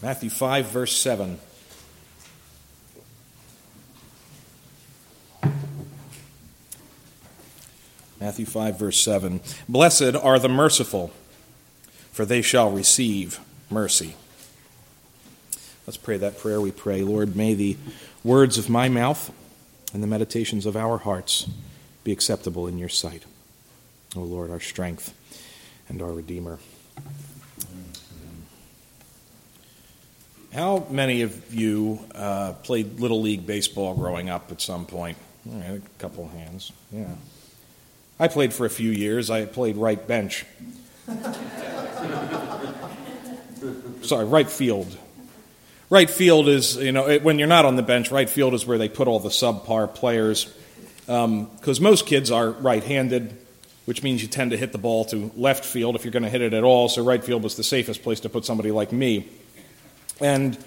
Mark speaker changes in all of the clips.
Speaker 1: Matthew 5, verse 7. Matthew 5, verse 7. Blessed are the merciful, for they shall receive mercy. Let's pray that prayer we pray. Lord, may the words of my mouth and the meditations of our hearts be acceptable in your sight. O Lord, our strength and our Redeemer. How many of you uh, played Little League Baseball growing up at some point? A couple hands. Yeah. I played for a few years. I played right bench. Sorry, right field. Right field is, you know, when you're not on the bench, right field is where they put all the subpar players. Because um, most kids are right handed, which means you tend to hit the ball to left field if you're going to hit it at all. So right field was the safest place to put somebody like me. And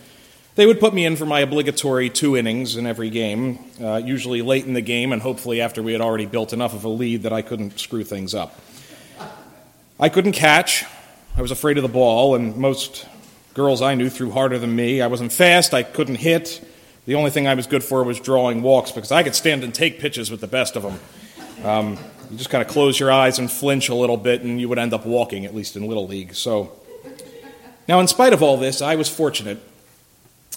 Speaker 1: they would put me in for my obligatory two innings in every game, uh, usually late in the game, and hopefully after we had already built enough of a lead that I couldn't screw things up. I couldn't catch. I was afraid of the ball, and most girls I knew threw harder than me. I wasn't fast. I couldn't hit. The only thing I was good for was drawing walks because I could stand and take pitches with the best of them. Um, you just kind of close your eyes and flinch a little bit, and you would end up walking, at least in Little League. So, now, in spite of all this, I was fortunate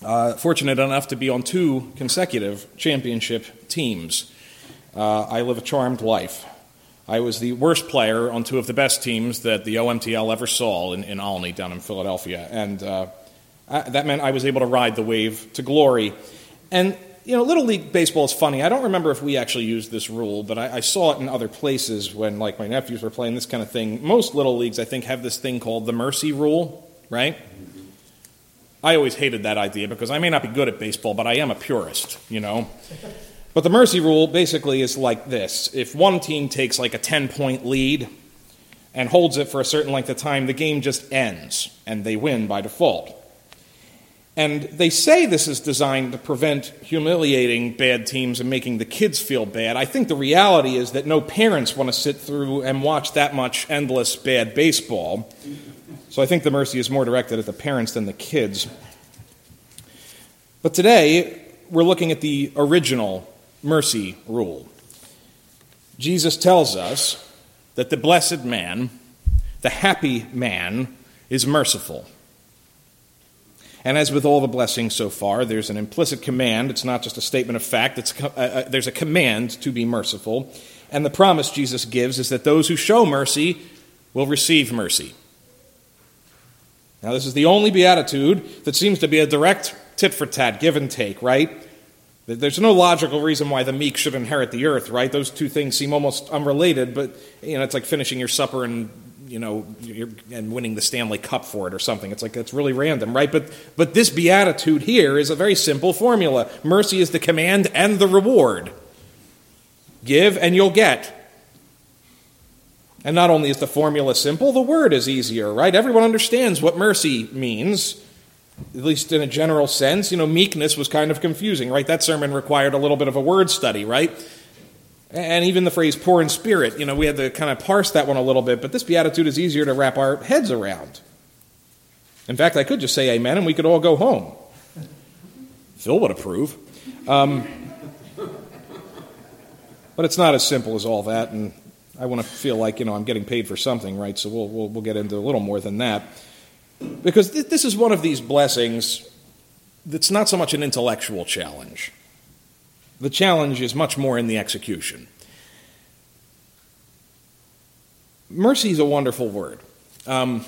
Speaker 1: uh, fortunate enough to be on two consecutive championship teams. Uh, I live a charmed life. I was the worst player on two of the best teams that the OMTL ever saw in, in Olney down in Philadelphia. And uh, I, that meant I was able to ride the wave to glory. And, you know, Little League Baseball is funny. I don't remember if we actually used this rule, but I, I saw it in other places when, like, my nephews were playing this kind of thing. Most Little Leagues, I think, have this thing called the mercy rule, right? I always hated that idea because I may not be good at baseball, but I am a purist, you know? But the mercy rule basically is like this if one team takes like a 10 point lead and holds it for a certain length of time, the game just ends and they win by default. And they say this is designed to prevent humiliating bad teams and making the kids feel bad. I think the reality is that no parents want to sit through and watch that much endless bad baseball. So I think the mercy is more directed at the parents than the kids. But today, we're looking at the original mercy rule. Jesus tells us that the blessed man, the happy man, is merciful. And as with all the blessings so far, there's an implicit command. It's not just a statement of fact, it's, uh, uh, there's a command to be merciful. And the promise Jesus gives is that those who show mercy will receive mercy. Now, this is the only beatitude that seems to be a direct tit for tat, give and take, right? There's no logical reason why the meek should inherit the earth, right? Those two things seem almost unrelated, but you know, it's like finishing your supper and you know, and winning the Stanley Cup for it or something. It's like it's really random, right? But but this beatitude here is a very simple formula. Mercy is the command and the reward. Give and you'll get. And not only is the formula simple, the word is easier, right? Everyone understands what mercy means, at least in a general sense. You know, meekness was kind of confusing, right? That sermon required a little bit of a word study, right? And even the phrase poor in spirit, you know, we had to kind of parse that one a little bit, but this beatitude is easier to wrap our heads around. In fact, I could just say amen and we could all go home. Phil would approve. Um, but it's not as simple as all that, and I want to feel like, you know, I'm getting paid for something, right? So we'll, we'll, we'll get into a little more than that. Because th- this is one of these blessings that's not so much an intellectual challenge. The challenge is much more in the execution. Mercy is a wonderful word. Um,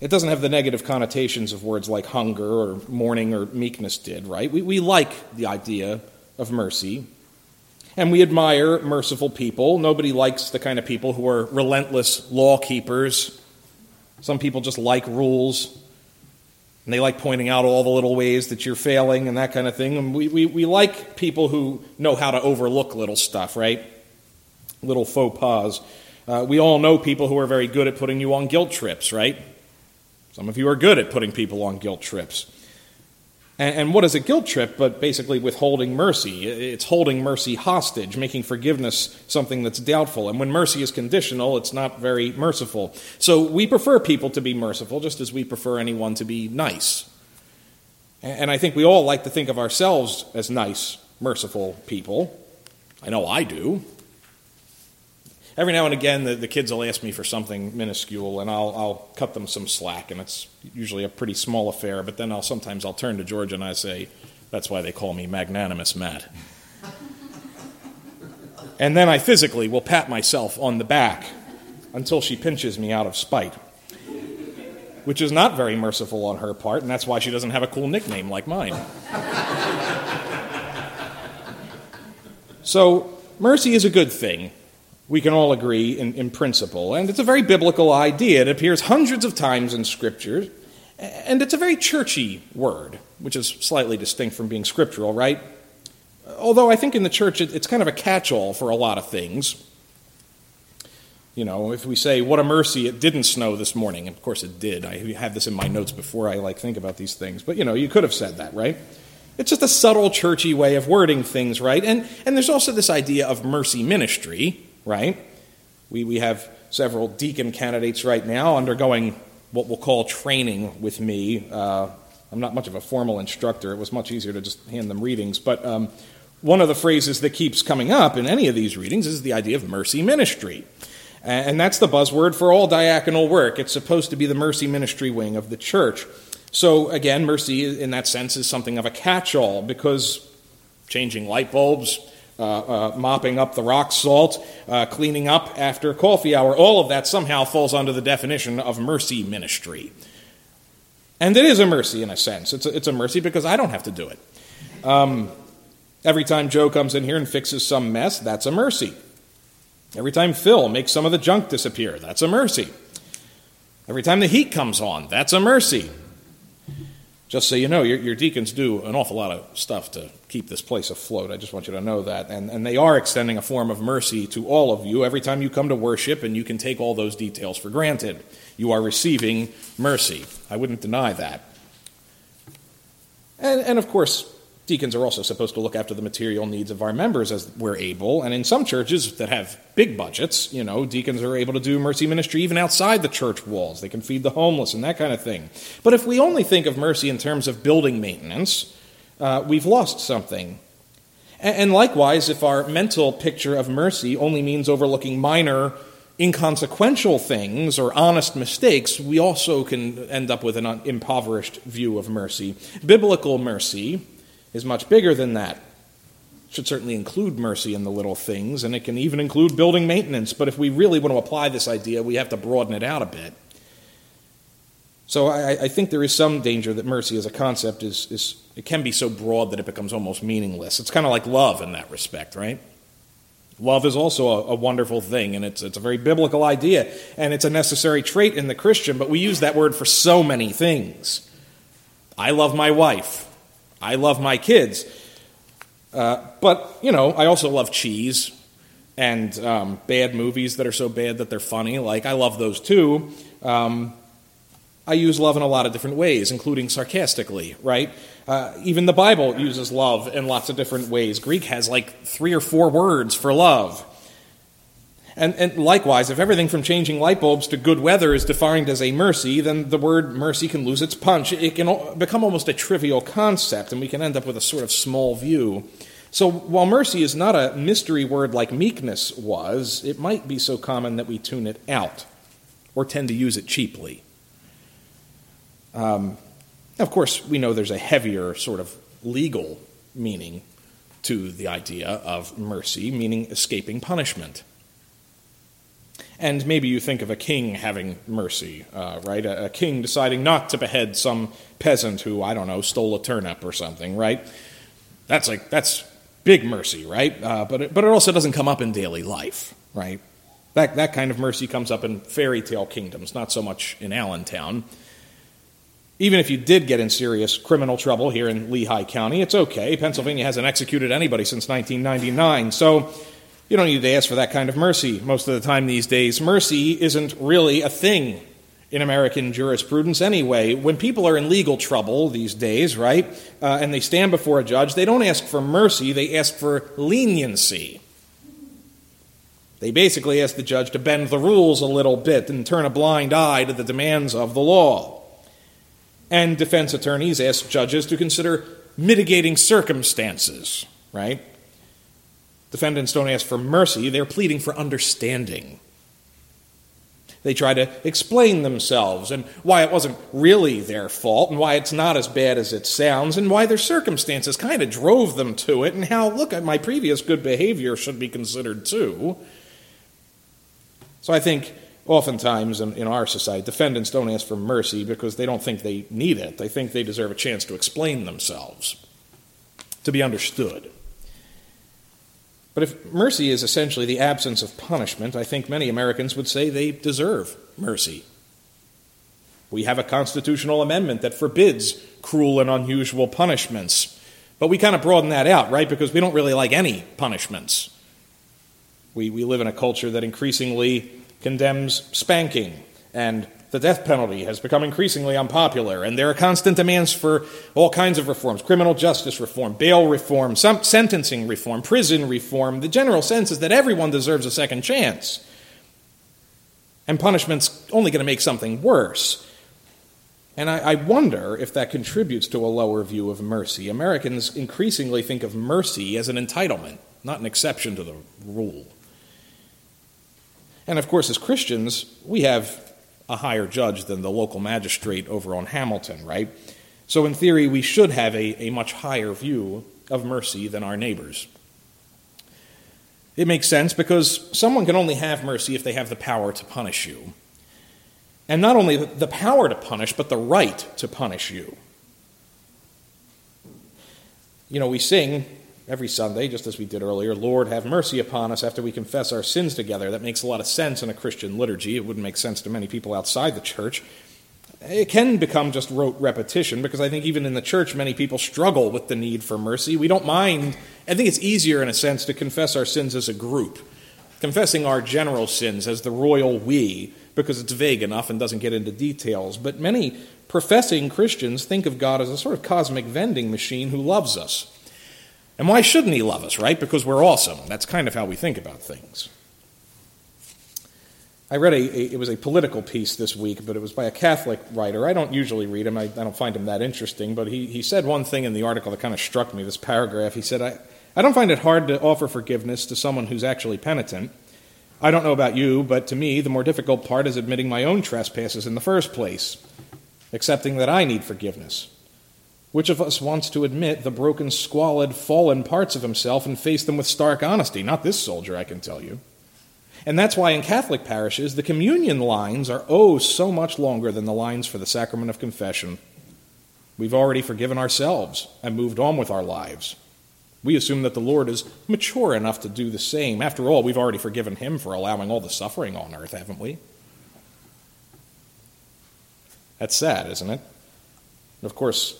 Speaker 1: it doesn't have the negative connotations of words like hunger or mourning or meekness did, right? We, we like the idea of mercy. And we admire merciful people. Nobody likes the kind of people who are relentless law keepers. Some people just like rules. And they like pointing out all the little ways that you're failing and that kind of thing. And we, we, we like people who know how to overlook little stuff, right? Little faux pas. Uh, we all know people who are very good at putting you on guilt trips, right? Some of you are good at putting people on guilt trips. And, and what is a guilt trip but basically withholding mercy? It's holding mercy hostage, making forgiveness something that's doubtful. And when mercy is conditional, it's not very merciful. So we prefer people to be merciful just as we prefer anyone to be nice. And I think we all like to think of ourselves as nice, merciful people. I know I do. Every now and again, the, the kids will ask me for something minuscule, and I'll, I'll cut them some slack, and it's usually a pretty small affair. But then I'll sometimes I'll turn to George and I say, "That's why they call me Magnanimous Matt." and then I physically will pat myself on the back until she pinches me out of spite which is not very merciful on her part, and that's why she doesn't have a cool nickname like mine. so, mercy is a good thing. We can all agree in, in principle, and it's a very biblical idea. It appears hundreds of times in Scripture, and it's a very churchy word, which is slightly distinct from being scriptural, right? Although I think in the church it's kind of a catch all for a lot of things. You know, if we say, what a mercy it didn't snow this morning, and of course it did. I have this in my notes before I like think about these things. But you know, you could have said that, right? It's just a subtle churchy way of wording things, right? And and there's also this idea of mercy ministry, right? We we have several deacon candidates right now undergoing what we'll call training with me. Uh, I'm not much of a formal instructor. It was much easier to just hand them readings. But um, one of the phrases that keeps coming up in any of these readings is the idea of mercy ministry. And that's the buzzword for all diaconal work. It's supposed to be the mercy ministry wing of the church. So, again, mercy in that sense is something of a catch all because changing light bulbs, uh, uh, mopping up the rock salt, uh, cleaning up after coffee hour, all of that somehow falls under the definition of mercy ministry. And it is a mercy in a sense. It's a, it's a mercy because I don't have to do it. Um, every time Joe comes in here and fixes some mess, that's a mercy. Every time Phil makes some of the junk disappear, that's a mercy. Every time the heat comes on, that's a mercy. Just so you know, your, your, deacons do an awful lot of stuff to keep this place afloat. I just want you to know that. And, and they are extending a form of mercy to all of you every time you come to worship, and you can take all those details for granted. You are receiving mercy. I wouldn't deny that. And, and of course, Deacons are also supposed to look after the material needs of our members as we're able. And in some churches that have big budgets, you know, deacons are able to do mercy ministry even outside the church walls. They can feed the homeless and that kind of thing. But if we only think of mercy in terms of building maintenance, uh, we've lost something. And likewise, if our mental picture of mercy only means overlooking minor, inconsequential things or honest mistakes, we also can end up with an impoverished view of mercy. Biblical mercy is much bigger than that. It should certainly include mercy in the little things, and it can even include building maintenance. But if we really want to apply this idea, we have to broaden it out a bit. So I, I think there is some danger that mercy as a concept is, is it can be so broad that it becomes almost meaningless. It's kind of like love in that respect, right? Love is also a, a, wonderful thing, and it's, it's a very biblical idea, and it's a necessary trait in the Christian, but we use that word for so many things. I love my wife. I love my kids. Uh, but, you know, I also love cheese and um, bad movies that are so bad that they're funny. Like, I love those too. Um, I use love in a lot of different ways, including sarcastically, right? Uh, even the Bible uses love in lots of different ways. Greek has like three or four words for love. And, and, likewise, if everything from changing light bulbs to good weather is defined as a mercy, then the word mercy can lose its punch. It can become almost a trivial concept, and we can end up with a sort of small view. So while mercy is not a mystery word like meekness was, it might be so common that we tune it out or tend to use it cheaply. Um, of course, we know there's a heavier sort of legal meaning to the idea of mercy, meaning escaping punishment. And maybe you think of a king having mercy, uh, right? A, a, king deciding not to behead some peasant who, I don't know, stole a turnip or something, right? That's like, that's big mercy, right? Uh, but, it, but it also doesn't come up in daily life, right? That, that kind of mercy comes up in fairy tale kingdoms, not so much in Allentown. Even if you did get in serious criminal trouble here in Lehigh County, it's okay. Pennsylvania hasn't executed anybody since 1999. So you don't need to ask for that kind of mercy most of the time these days. Mercy isn't really a thing in American jurisprudence anyway. When people are in legal trouble these days, right, uh, and they stand before a judge, they don't ask for mercy, they ask for leniency. They basically ask the judge to bend the rules a little bit and turn a blind eye to the demands of the law. And defense attorneys ask judges to consider mitigating circumstances, right? Defendants don't ask for mercy, they're pleading for understanding. They try to explain themselves and why it wasn't really their fault and why it's not as bad as it sounds and why their circumstances kind of drove them to it and how, look, at my previous good behavior should be considered too. So I think oftentimes in, in our society, defendants don't ask for mercy because they don't think they need it. They think they deserve a chance to explain themselves, to be understood. But if mercy is essentially the absence of punishment, I think many Americans would say they deserve mercy. We have a constitutional amendment that forbids cruel and unusual punishments. But we kind of broaden that out, right? Because we don't really like any punishments. We, we live in a culture that increasingly condemns spanking and the death penalty has become increasingly unpopular, and there are constant demands for all kinds of reforms criminal justice reform, bail reform, some, sentencing reform, prison reform. The general sense is that everyone deserves a second chance. And punishment's only going to make something worse. And I, I, wonder if that contributes to a lower view of mercy. Americans increasingly think of mercy as an entitlement, not an exception to the rule. And of course, as Christians, we have a higher judge than the local magistrate over on Hamilton, right? So, in theory, we should have a, a much higher view of mercy than our neighbors. It makes sense because someone can only have mercy if they have the power to punish you. And not only the power to punish, but the right to punish you. You know, we sing every Sunday, just as we did earlier, Lord, have mercy upon us after we confess our sins together. That makes a lot of sense in a Christian liturgy. It wouldn't make sense to many people outside the church. It can become just rote repetition because I think even in the church, many people struggle with the need for mercy. We don't mind, I think it's easier in a sense to confess our sins as a group, confessing our general sins as the royal we, because it's vague enough and doesn't get into details. But many professing Christians think of God as a sort of cosmic vending machine who loves us and why shouldn't he love us, right? Because we're awesome. That's kind of how we think about things. I read a, a, it was a political piece this week, but it was by a Catholic writer. I don't usually read him. I, I don't find him that interesting, but he, he said one thing in the article that kind of struck me, this paragraph. He said, I, I don't find it hard to offer forgiveness to someone who's actually penitent. I don't know about you, but to me, the more difficult part is admitting my own trespasses in the first place, accepting that I need forgiveness. Which of us wants to admit the broken, squalid, fallen parts of himself and face them with stark honesty? Not this soldier, I can tell you. And that's why in Catholic parishes, the communion lines are oh so much longer than the lines for the sacrament of confession. We've already forgiven ourselves and moved on with our lives. We assume that the Lord is mature enough to do the same. After all, we've already forgiven him for allowing all the suffering on earth, haven't we? That's sad, isn't it? of course,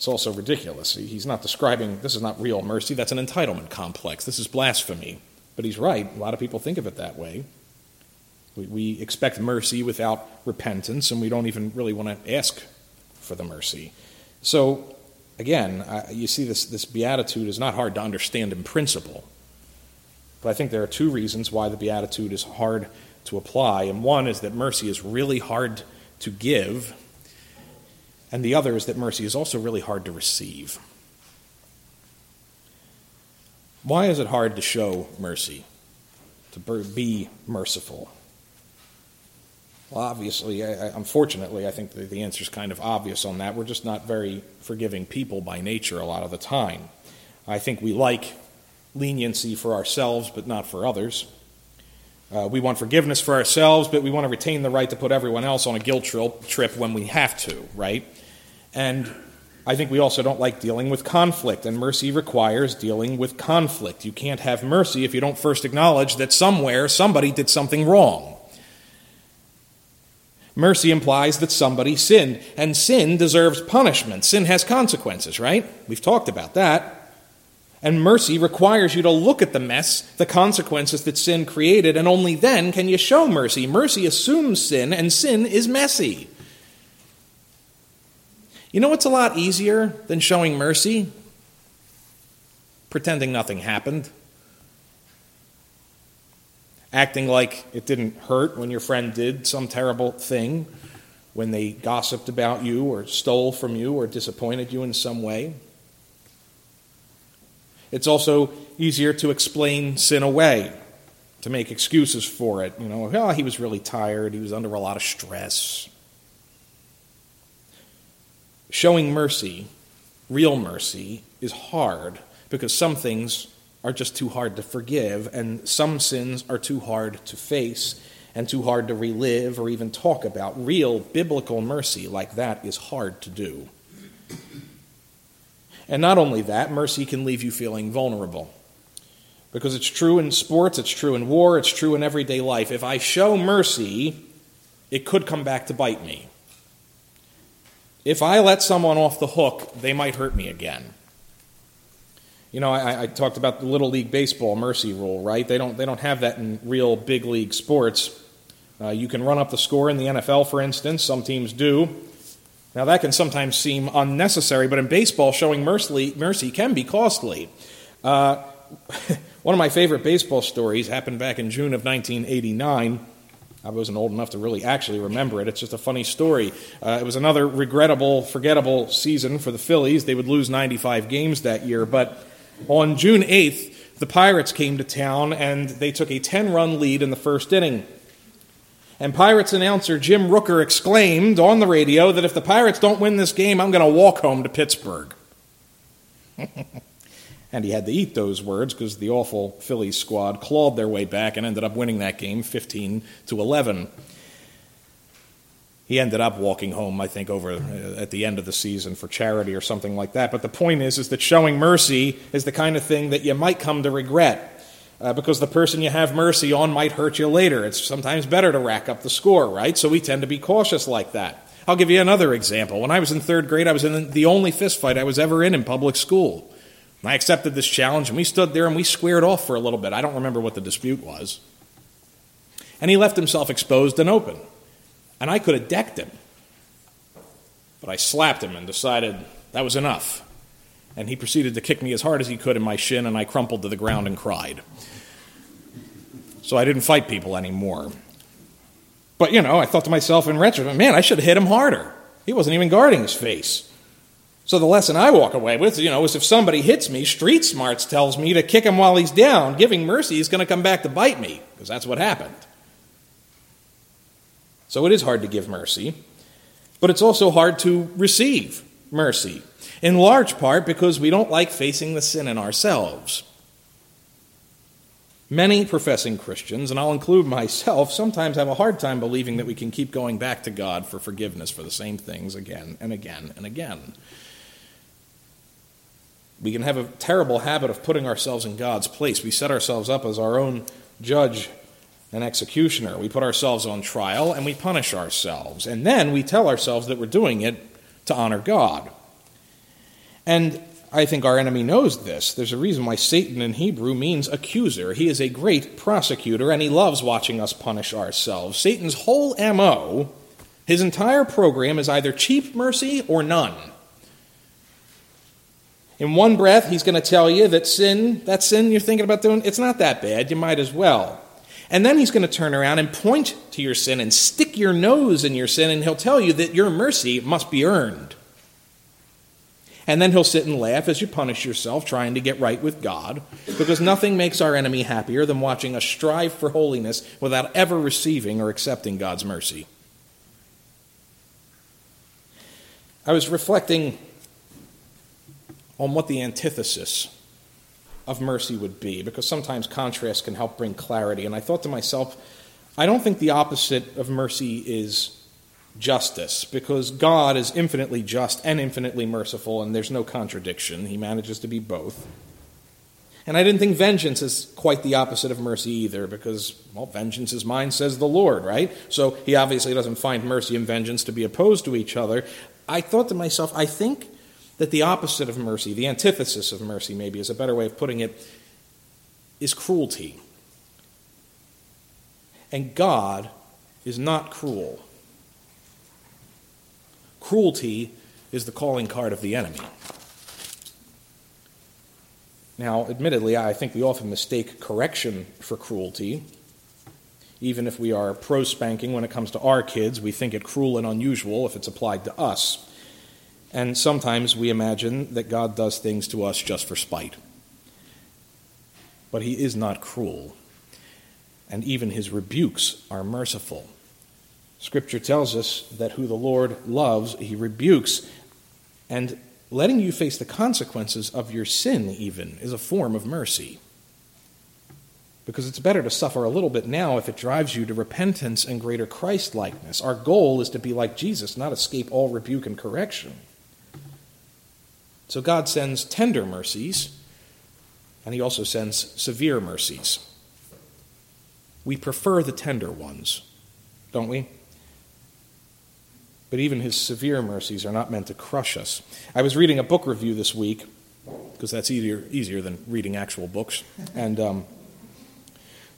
Speaker 1: it's also ridiculous. He's not describing this is not real mercy, that's an entitlement complex. This is blasphemy. But he's right. A lot of people think of it that way. We, we expect mercy without repentance, and we don't even really want to ask for the mercy. So, again, you see, this, this beatitude is not hard to understand in principle. But I think there are two reasons why the beatitude is hard to apply. And one is that mercy is really hard to give and the other is that mercy is also really hard to receive. Why is it hard to show mercy, to be merciful? Well, obviously, unfortunately, I think the answer is kind of obvious on that. We're just not very forgiving people by nature a lot of the time. I think we like leniency for ourselves, but not for others. Uh, we want forgiveness for ourselves, but we want to retain the right to put everyone else on a guilt trip when we have to, right? And I think we also don't like dealing with conflict, and mercy requires dealing with conflict. You can't have mercy if you don't first acknowledge that somewhere somebody did something wrong. Mercy implies that somebody sinned, and sin deserves punishment. Sin has consequences, right? We've talked about that. And mercy requires you to look at the mess, the consequences that sin created, and only then can you show mercy. Mercy assumes sin, and sin is messy. You know what's a lot easier than showing mercy? Pretending nothing happened. Acting like it didn't hurt when your friend did some terrible thing, when they gossiped about you, or stole from you, or disappointed you in some way. It's also easier to explain sin away, to make excuses for it. You know, oh, he was really tired, he was under a lot of stress. Showing mercy, real mercy, is hard because some things are just too hard to forgive, and some sins are too hard to face and too hard to relive or even talk about. Real biblical mercy like that is hard to do. And not only that, mercy can leave you feeling vulnerable. Because it's true in sports, it's true in war, it's true in everyday life. If I show mercy, it could come back to bite me. If I let someone off the hook, they might hurt me again. You know, I, I, talked about the Little League Baseball mercy rule, right? They don't, they don't have that in real big league sports. Uh, you can run up the score in the NFL, for instance. Some teams do. Now, that can sometimes seem unnecessary, but in baseball, showing mercy, mercy can be costly. Uh, one of my favorite baseball stories happened back in June of 1989. I wasn't old enough to really actually remember it. It's just a funny story. Uh, it was another regrettable, forgettable season for the Phillies. They would lose 95 games that year. But on June 8th, the Pirates came to town and they took a 10 run lead in the first inning. And Pirates announcer Jim Rooker exclaimed on the radio that if the Pirates don't win this game, I'm going to walk home to Pittsburgh. and he had to eat those words because the awful Phillies squad clawed their way back and ended up winning that game 15 to 11. He ended up walking home, I think, over uh, at the end of the season for charity or something like that. But the point is, is that showing mercy is the kind of thing that you might come to regret uh, because the person you have mercy on might hurt you later. It's sometimes better to rack up the score, right? So we tend to be cautious like that. I'll give you another example. When I was in third grade, I was in the only fist fight I was ever in in public school. I accepted this challenge, and we stood there and we squared off for a little bit. I don't remember what the dispute was. And he left himself exposed and open. And I could have decked him. But I slapped him and decided that was enough and he proceeded to kick me as hard as he could in my shin, and I crumpled to the ground and cried. So I didn't fight people anymore. But, you know, I thought to myself in retrospect, man, I should have hit him harder. He wasn't even guarding his face. So the lesson I walk away with, you know, is if somebody hits me, street smarts tells me to kick him while he's down. Giving mercy is going to come back to bite me, because that's what happened. So it is hard to give mercy, but it's also hard to receive mercy in large part because we don't like facing the sin in ourselves. Many professing Christians, and I'll include myself, sometimes have a hard time believing that we can keep going back to God for forgiveness for the same things again and again and again. We can have a terrible habit of putting ourselves in God's place. We set ourselves up as our own judge and executioner. We put ourselves on trial and we punish ourselves. And then we tell ourselves that we're doing it to honor God. And I think our enemy knows this. There's a reason why Satan in Hebrew means accuser. He is a great prosecutor, and he loves watching us punish ourselves. Satan's whole MO, his entire program, is either cheap mercy or none. In one breath, he's going to tell you that sin, that sin you're thinking about doing, it's not that bad. You might as well. And then he's going to turn around and point to your sin and stick your nose in your sin, and he'll tell you that your mercy must be earned. And then he'll sit and laugh as you punish yourself trying to get right with God, because nothing makes our enemy happier than watching us strive for holiness without ever receiving or accepting God's mercy. I was reflecting on what the antithesis of mercy would be, because sometimes contrast can help bring clarity. And I thought to myself, I don't think the opposite of mercy is justice because God is infinitely just and infinitely merciful, and there's no contradiction. He manages to be both. And I didn't think vengeance is quite the opposite of mercy either, because, well, vengeance is mine, says the Lord, right? So he obviously doesn't find mercy and vengeance to be opposed to each other. I thought to myself, I think that the opposite of mercy, the antithesis of mercy, maybe is a better way of putting it, is cruelty. And God is not cruel. Cruelty is the calling card of the enemy. Now, admittedly, I think we often mistake correction for cruelty. Even if we are pro spanking when it comes to our kids, we think it cruel and unusual if it's applied to us. And sometimes we imagine that God does things to us just for spite. But He is not cruel, and even His rebukes are merciful. Scripture tells us that who the Lord loves, He rebukes. And letting you face the consequences of your sin, even, is a form of mercy. Because it's better to suffer a little bit now if it drives you to repentance and greater Christ likeness. Our goal is to be like Jesus, not escape all rebuke and correction. So God sends tender mercies, and He also sends severe mercies. We prefer the tender ones, don't we? But even His severe mercies are not meant to crush us. I was reading a book review this week, because that's easier, easier than reading actual books. And um,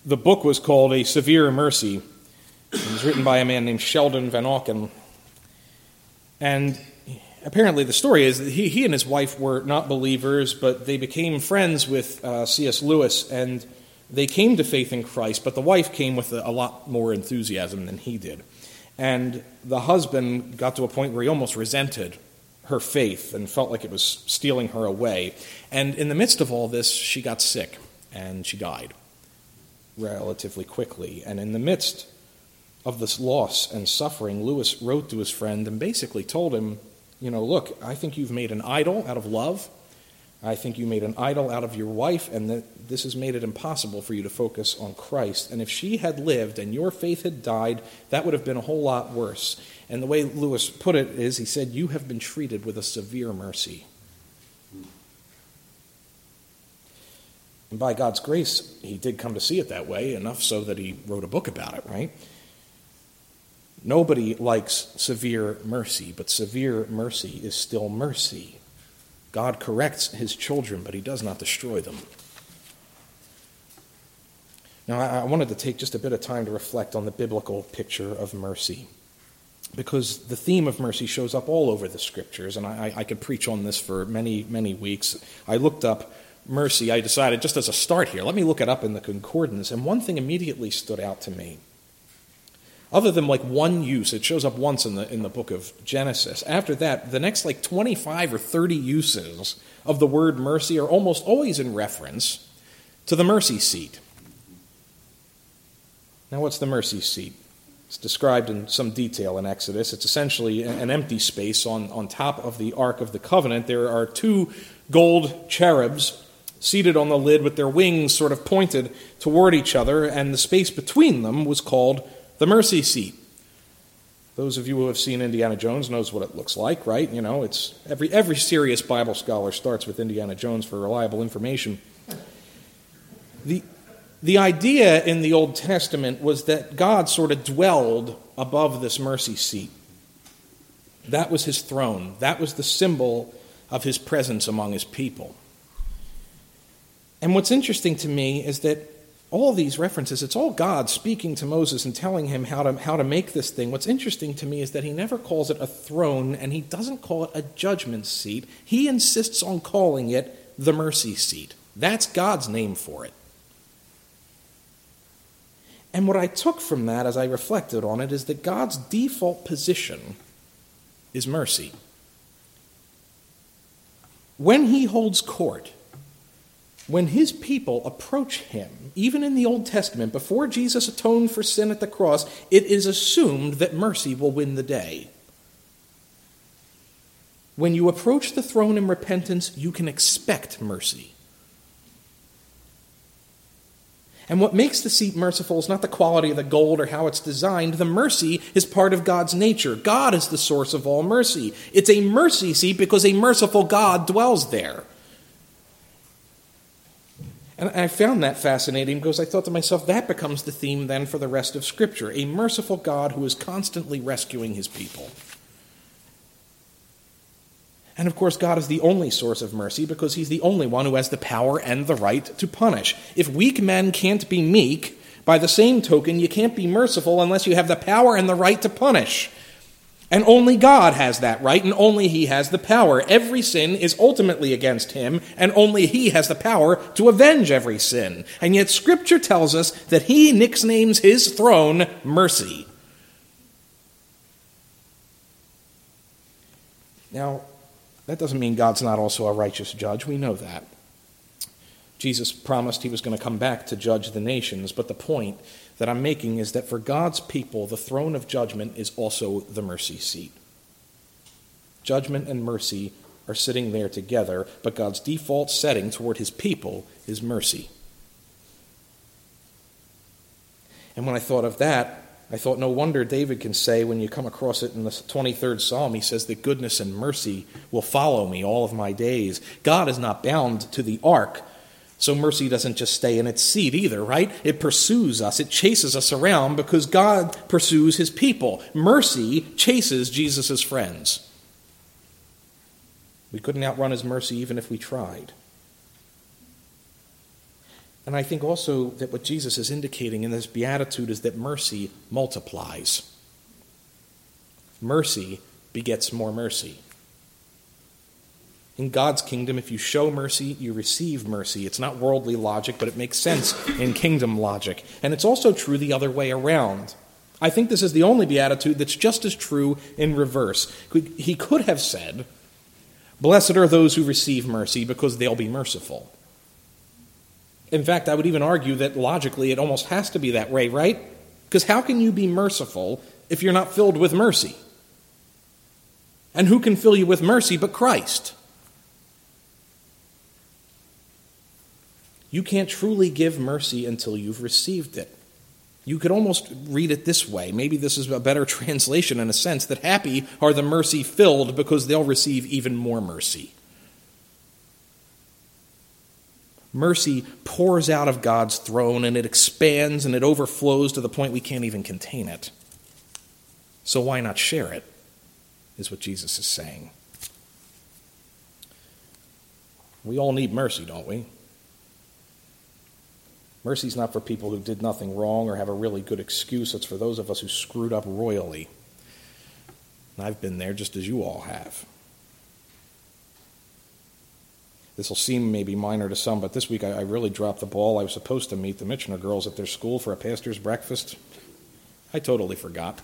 Speaker 1: the book was called A Severe Mercy. It was written by a man named Sheldon Vanauken. And apparently the story is that he, he and his wife were not believers, but they became friends with uh, C.S. Lewis, and they came to faith in Christ, but the wife came with a, a lot more enthusiasm than he did. And the husband got to a point where he almost resented her faith and felt like it was stealing her away. And in the midst of all this, she got sick and she died relatively quickly. And in the midst of this loss and suffering, Lewis wrote to his friend and basically told him, you know, look, I think you've made an idol out of love. I think you made an idol out of your wife, and that this has made it impossible for you to focus on Christ. And if she had lived and your faith had died, that would have been a whole lot worse. And the way Lewis put it is he said, You have been treated with a severe mercy. And by God's grace, he did come to see it that way, enough so that he wrote a book about it, right? Nobody likes severe mercy, but severe mercy is still mercy. God corrects his children, but he does not destroy them. Now, I wanted to take just a bit of time to reflect on the biblical picture of mercy, because the theme of mercy shows up all over the scriptures, and I, I could preach on this for many, many weeks. I looked up mercy. I decided, just as a start here, let me look it up in the concordance, and one thing immediately stood out to me other than like one use. It shows up once in the, in the book of Genesis. After that, the next like 25 or 30 uses of the word mercy are almost always in reference to the mercy seat. Now, what's the mercy seat? It's described in some detail in Exodus. It's essentially an empty space on, on top of the Ark of the Covenant. There are two gold cherubs seated on the lid with their wings sort of pointed toward each other, and the space between them was called the mercy seat. Those of you who have seen Indiana Jones knows what it looks like, right? You know, it's every every serious Bible scholar starts with Indiana Jones for reliable information. The the idea in the Old Testament was that God sort of dwelled above this mercy seat. That was his throne. That was the symbol of his presence among his people. And what's interesting to me is that all these references, it's all God speaking to Moses and telling him how to, how to make this thing. What's interesting to me is that he never calls it a throne and he doesn't call it a judgment seat. He insists on calling it the mercy seat. That's God's name for it. And what I took from that as I reflected on it is that God's default position is mercy. When he holds court, when his people approach him, even in the Old Testament, before Jesus atoned for sin at the cross, it is assumed that mercy will win the day. When you approach the throne in repentance, you can expect mercy. And what makes the seat merciful is not the quality of the gold or how it's designed. The mercy is part of God's nature. God is the source of all mercy. It's a mercy seat because a merciful God dwells there. And I found that fascinating because I thought to myself, that becomes the theme then for the rest of Scripture a merciful God who is constantly rescuing his people. And of course, God is the only source of mercy because He's the only one who has the power and the right to punish. If weak men can't be meek, by the same token, you can't be merciful unless you have the power and the right to punish. And only God has that right, and only He has the power. Every sin is ultimately against Him, and only He has the power to avenge every sin. And yet, Scripture tells us that He nicknames His throne mercy. Now, that doesn't mean God's not also a righteous judge. We know that. Jesus promised he was going to come back to judge the nations, but the point that I'm making is that for God's people, the throne of judgment is also the mercy seat. Judgment and mercy are sitting there together, but God's default setting toward his people is mercy. And when I thought of that, I thought, no wonder David can say, when you come across it in the 23rd Psalm, he says that goodness and mercy will follow me all of my days. God is not bound to the ark, so mercy doesn't just stay in its seat either, right? It pursues us, it chases us around because God pursues his people. Mercy chases Jesus' friends. We couldn't outrun his mercy even if we tried. And I think also that what Jesus is indicating in this beatitude is that mercy multiplies. Mercy begets more mercy. In God's kingdom, if you show mercy, you receive mercy. It's not worldly logic, but it makes sense in kingdom logic. And it's also true the other way around. I think this is the only beatitude that's just as true in reverse. He could have said, Blessed are those who receive mercy because they'll be merciful. In fact, I would even argue that logically it almost has to be that way, right? Because how can you be merciful if you're not filled with mercy? And who can fill you with mercy but Christ? You can't truly give mercy until you've received it. You could almost read it this way. Maybe this is a better translation in a sense that happy are the mercy filled because they'll receive even more mercy. Mercy pours out of God's throne and it expands and it overflows to the point we can't even contain it. So why not share it? Is what Jesus is saying. We all need mercy, don't we? Mercy's not for people who did nothing wrong or have a really good excuse. It's for those of us who screwed up royally. And I've been there just as you all have. This will seem maybe minor to some, but this week I, I really dropped the ball. I was supposed to meet the Michener girls at their school for a pastor's breakfast. I totally forgot.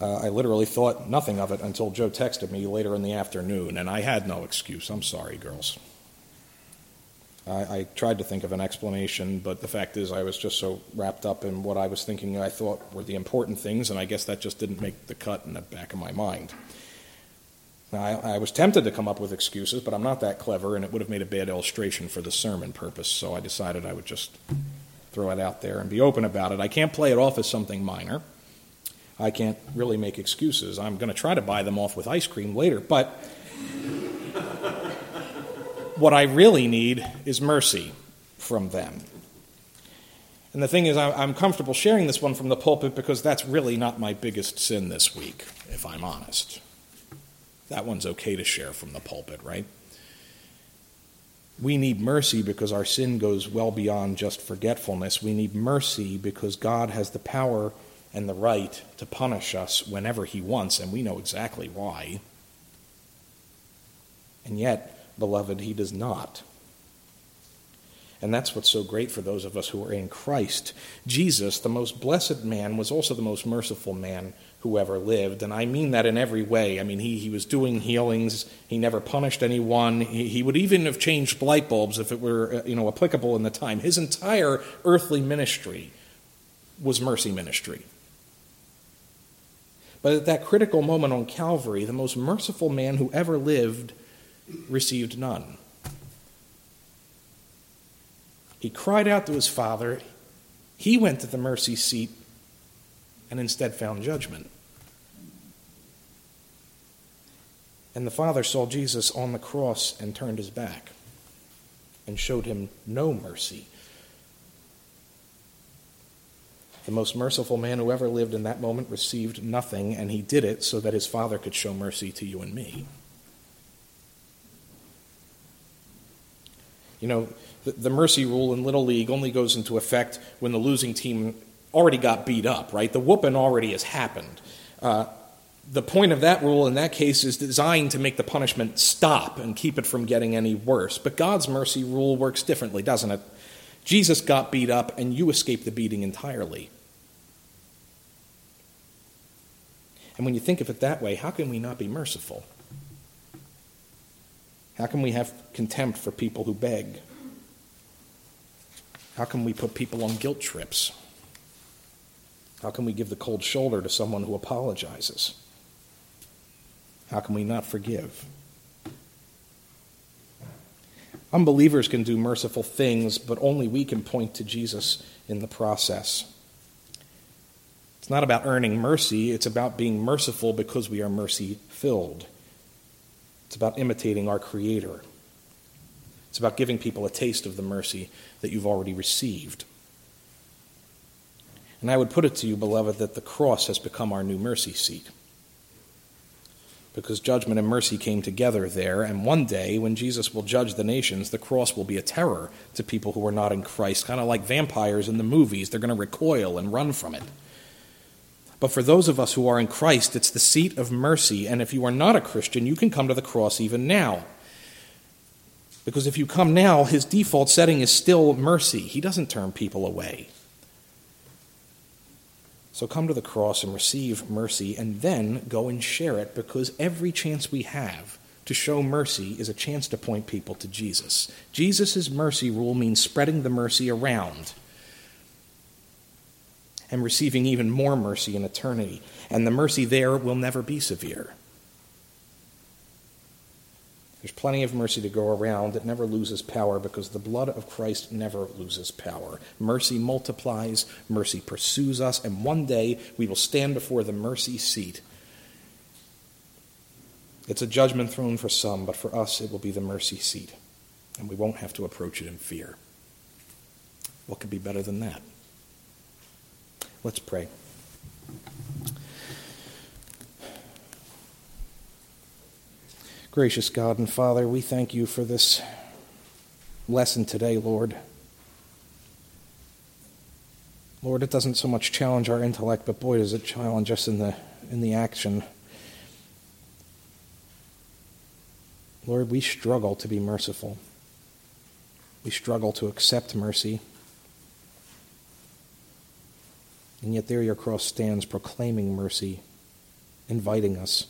Speaker 1: Uh, I literally thought nothing of it until Joe texted me later in the afternoon, and I had no excuse. I'm sorry, girls. I, I, tried to think of an explanation, but the fact is, I was just so wrapped up in what I was thinking I thought were the important things, and I guess that just didn't make the cut in the back of my mind. Now, I, I, was tempted to come up with excuses, but I'm not that clever, and it would have made a bad illustration for the sermon purpose, so I decided I would just throw it out there and be open about it. I can't play it off as something minor. I can't really make excuses. I'm going to try to buy them off with ice cream later, but what I really need is mercy from them. And the thing is, I'm comfortable sharing this one from the pulpit because that's really not my biggest sin this week, if I'm honest. That one's okay to share from the pulpit, right? We need mercy because our sin goes well beyond just forgetfulness. We need mercy because God has the power and the right to punish us whenever He wants, and we know exactly why. And yet, beloved, He does not. And that's what's so great for those of us who are in Christ. Jesus, the most blessed man, was also the most merciful man who ever lived. And I mean that in every way. I mean, he, he was doing healings, he never punished anyone. He, he would even have changed light bulbs if it were uh, you know, applicable in the time. His entire earthly ministry was mercy ministry. But at that critical moment on Calvary, the most merciful man who ever lived received none. He cried out to his Father. He went to the mercy seat and instead found judgment. And the Father saw Jesus on the cross and turned his back and showed him no mercy. The most merciful man who ever lived in that moment received nothing, and he did it so that his Father could show mercy to you and me. You know, the, the mercy rule in Little League only goes into effect when the losing team already got beat up, right? The whooping already has happened. Uh, the point of that rule in that case is designed to make the punishment stop and keep it from getting any worse. But God's mercy rule works differently, doesn't it? Jesus got beat up and you escaped the beating entirely. And when you think of it that way, how can we not be merciful? How can we have contempt for people who beg? How can we put people on guilt trips? How can we give the cold shoulder to someone who apologizes? How can we not forgive? Unbelievers can do merciful things, but only we can point to Jesus in the process. It's not about earning mercy, it's about being merciful because we are mercy filled. It's about imitating our Creator. It's about giving people a taste of the mercy that you've already received. And I would put it to you, beloved, that the cross has become our new mercy seat. Because judgment and mercy came together there, and one day, when Jesus will judge the nations, the cross will be a terror to people who are not in Christ, kind of like vampires in the movies. They're going to recoil and run from it. But for those of us who are in Christ, it's the seat of mercy, and if you are not a Christian, you can come to the cross even now. Because if you come now, his default setting is still mercy. He doesn't turn people away. So come to the cross and receive mercy, and then go and share it because every chance we have to show mercy is a chance to point people to Jesus. Jesus' mercy rule means spreading the mercy around and receiving even more mercy in eternity. And the mercy there will never be severe. There's plenty of mercy to go around. It never loses power because the blood of Christ never loses power. Mercy multiplies, mercy pursues us, and one day we will stand before the mercy seat. It's a judgment throne for some, but for us it will be the mercy seat, and we won't have to approach it in fear. What could be better than that? Let's pray. Gracious God and Father, we thank you for this lesson today, Lord. Lord, it doesn't so much challenge our intellect, but boy, does it challenge us in the, in the action. Lord, we struggle to be merciful. We struggle to accept mercy. And yet, there your cross stands proclaiming mercy, inviting us.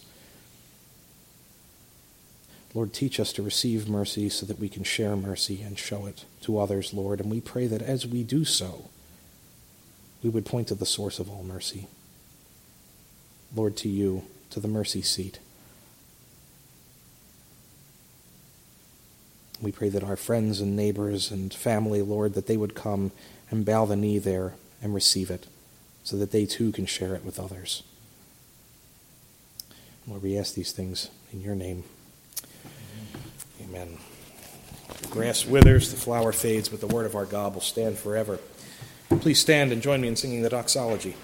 Speaker 1: Lord, teach us to receive mercy so that we can share mercy and show it to others, Lord. And we pray that as we do so, we would point to the source of all mercy. Lord, to you, to the mercy seat. We pray that our friends and neighbors and family, Lord, that they would come and bow the knee there and receive it so that they too can share it with others. Lord, we ask these things in your name. Amen. The grass withers, the flower fades, but the word of our God will stand forever. Please stand and join me in singing the doxology.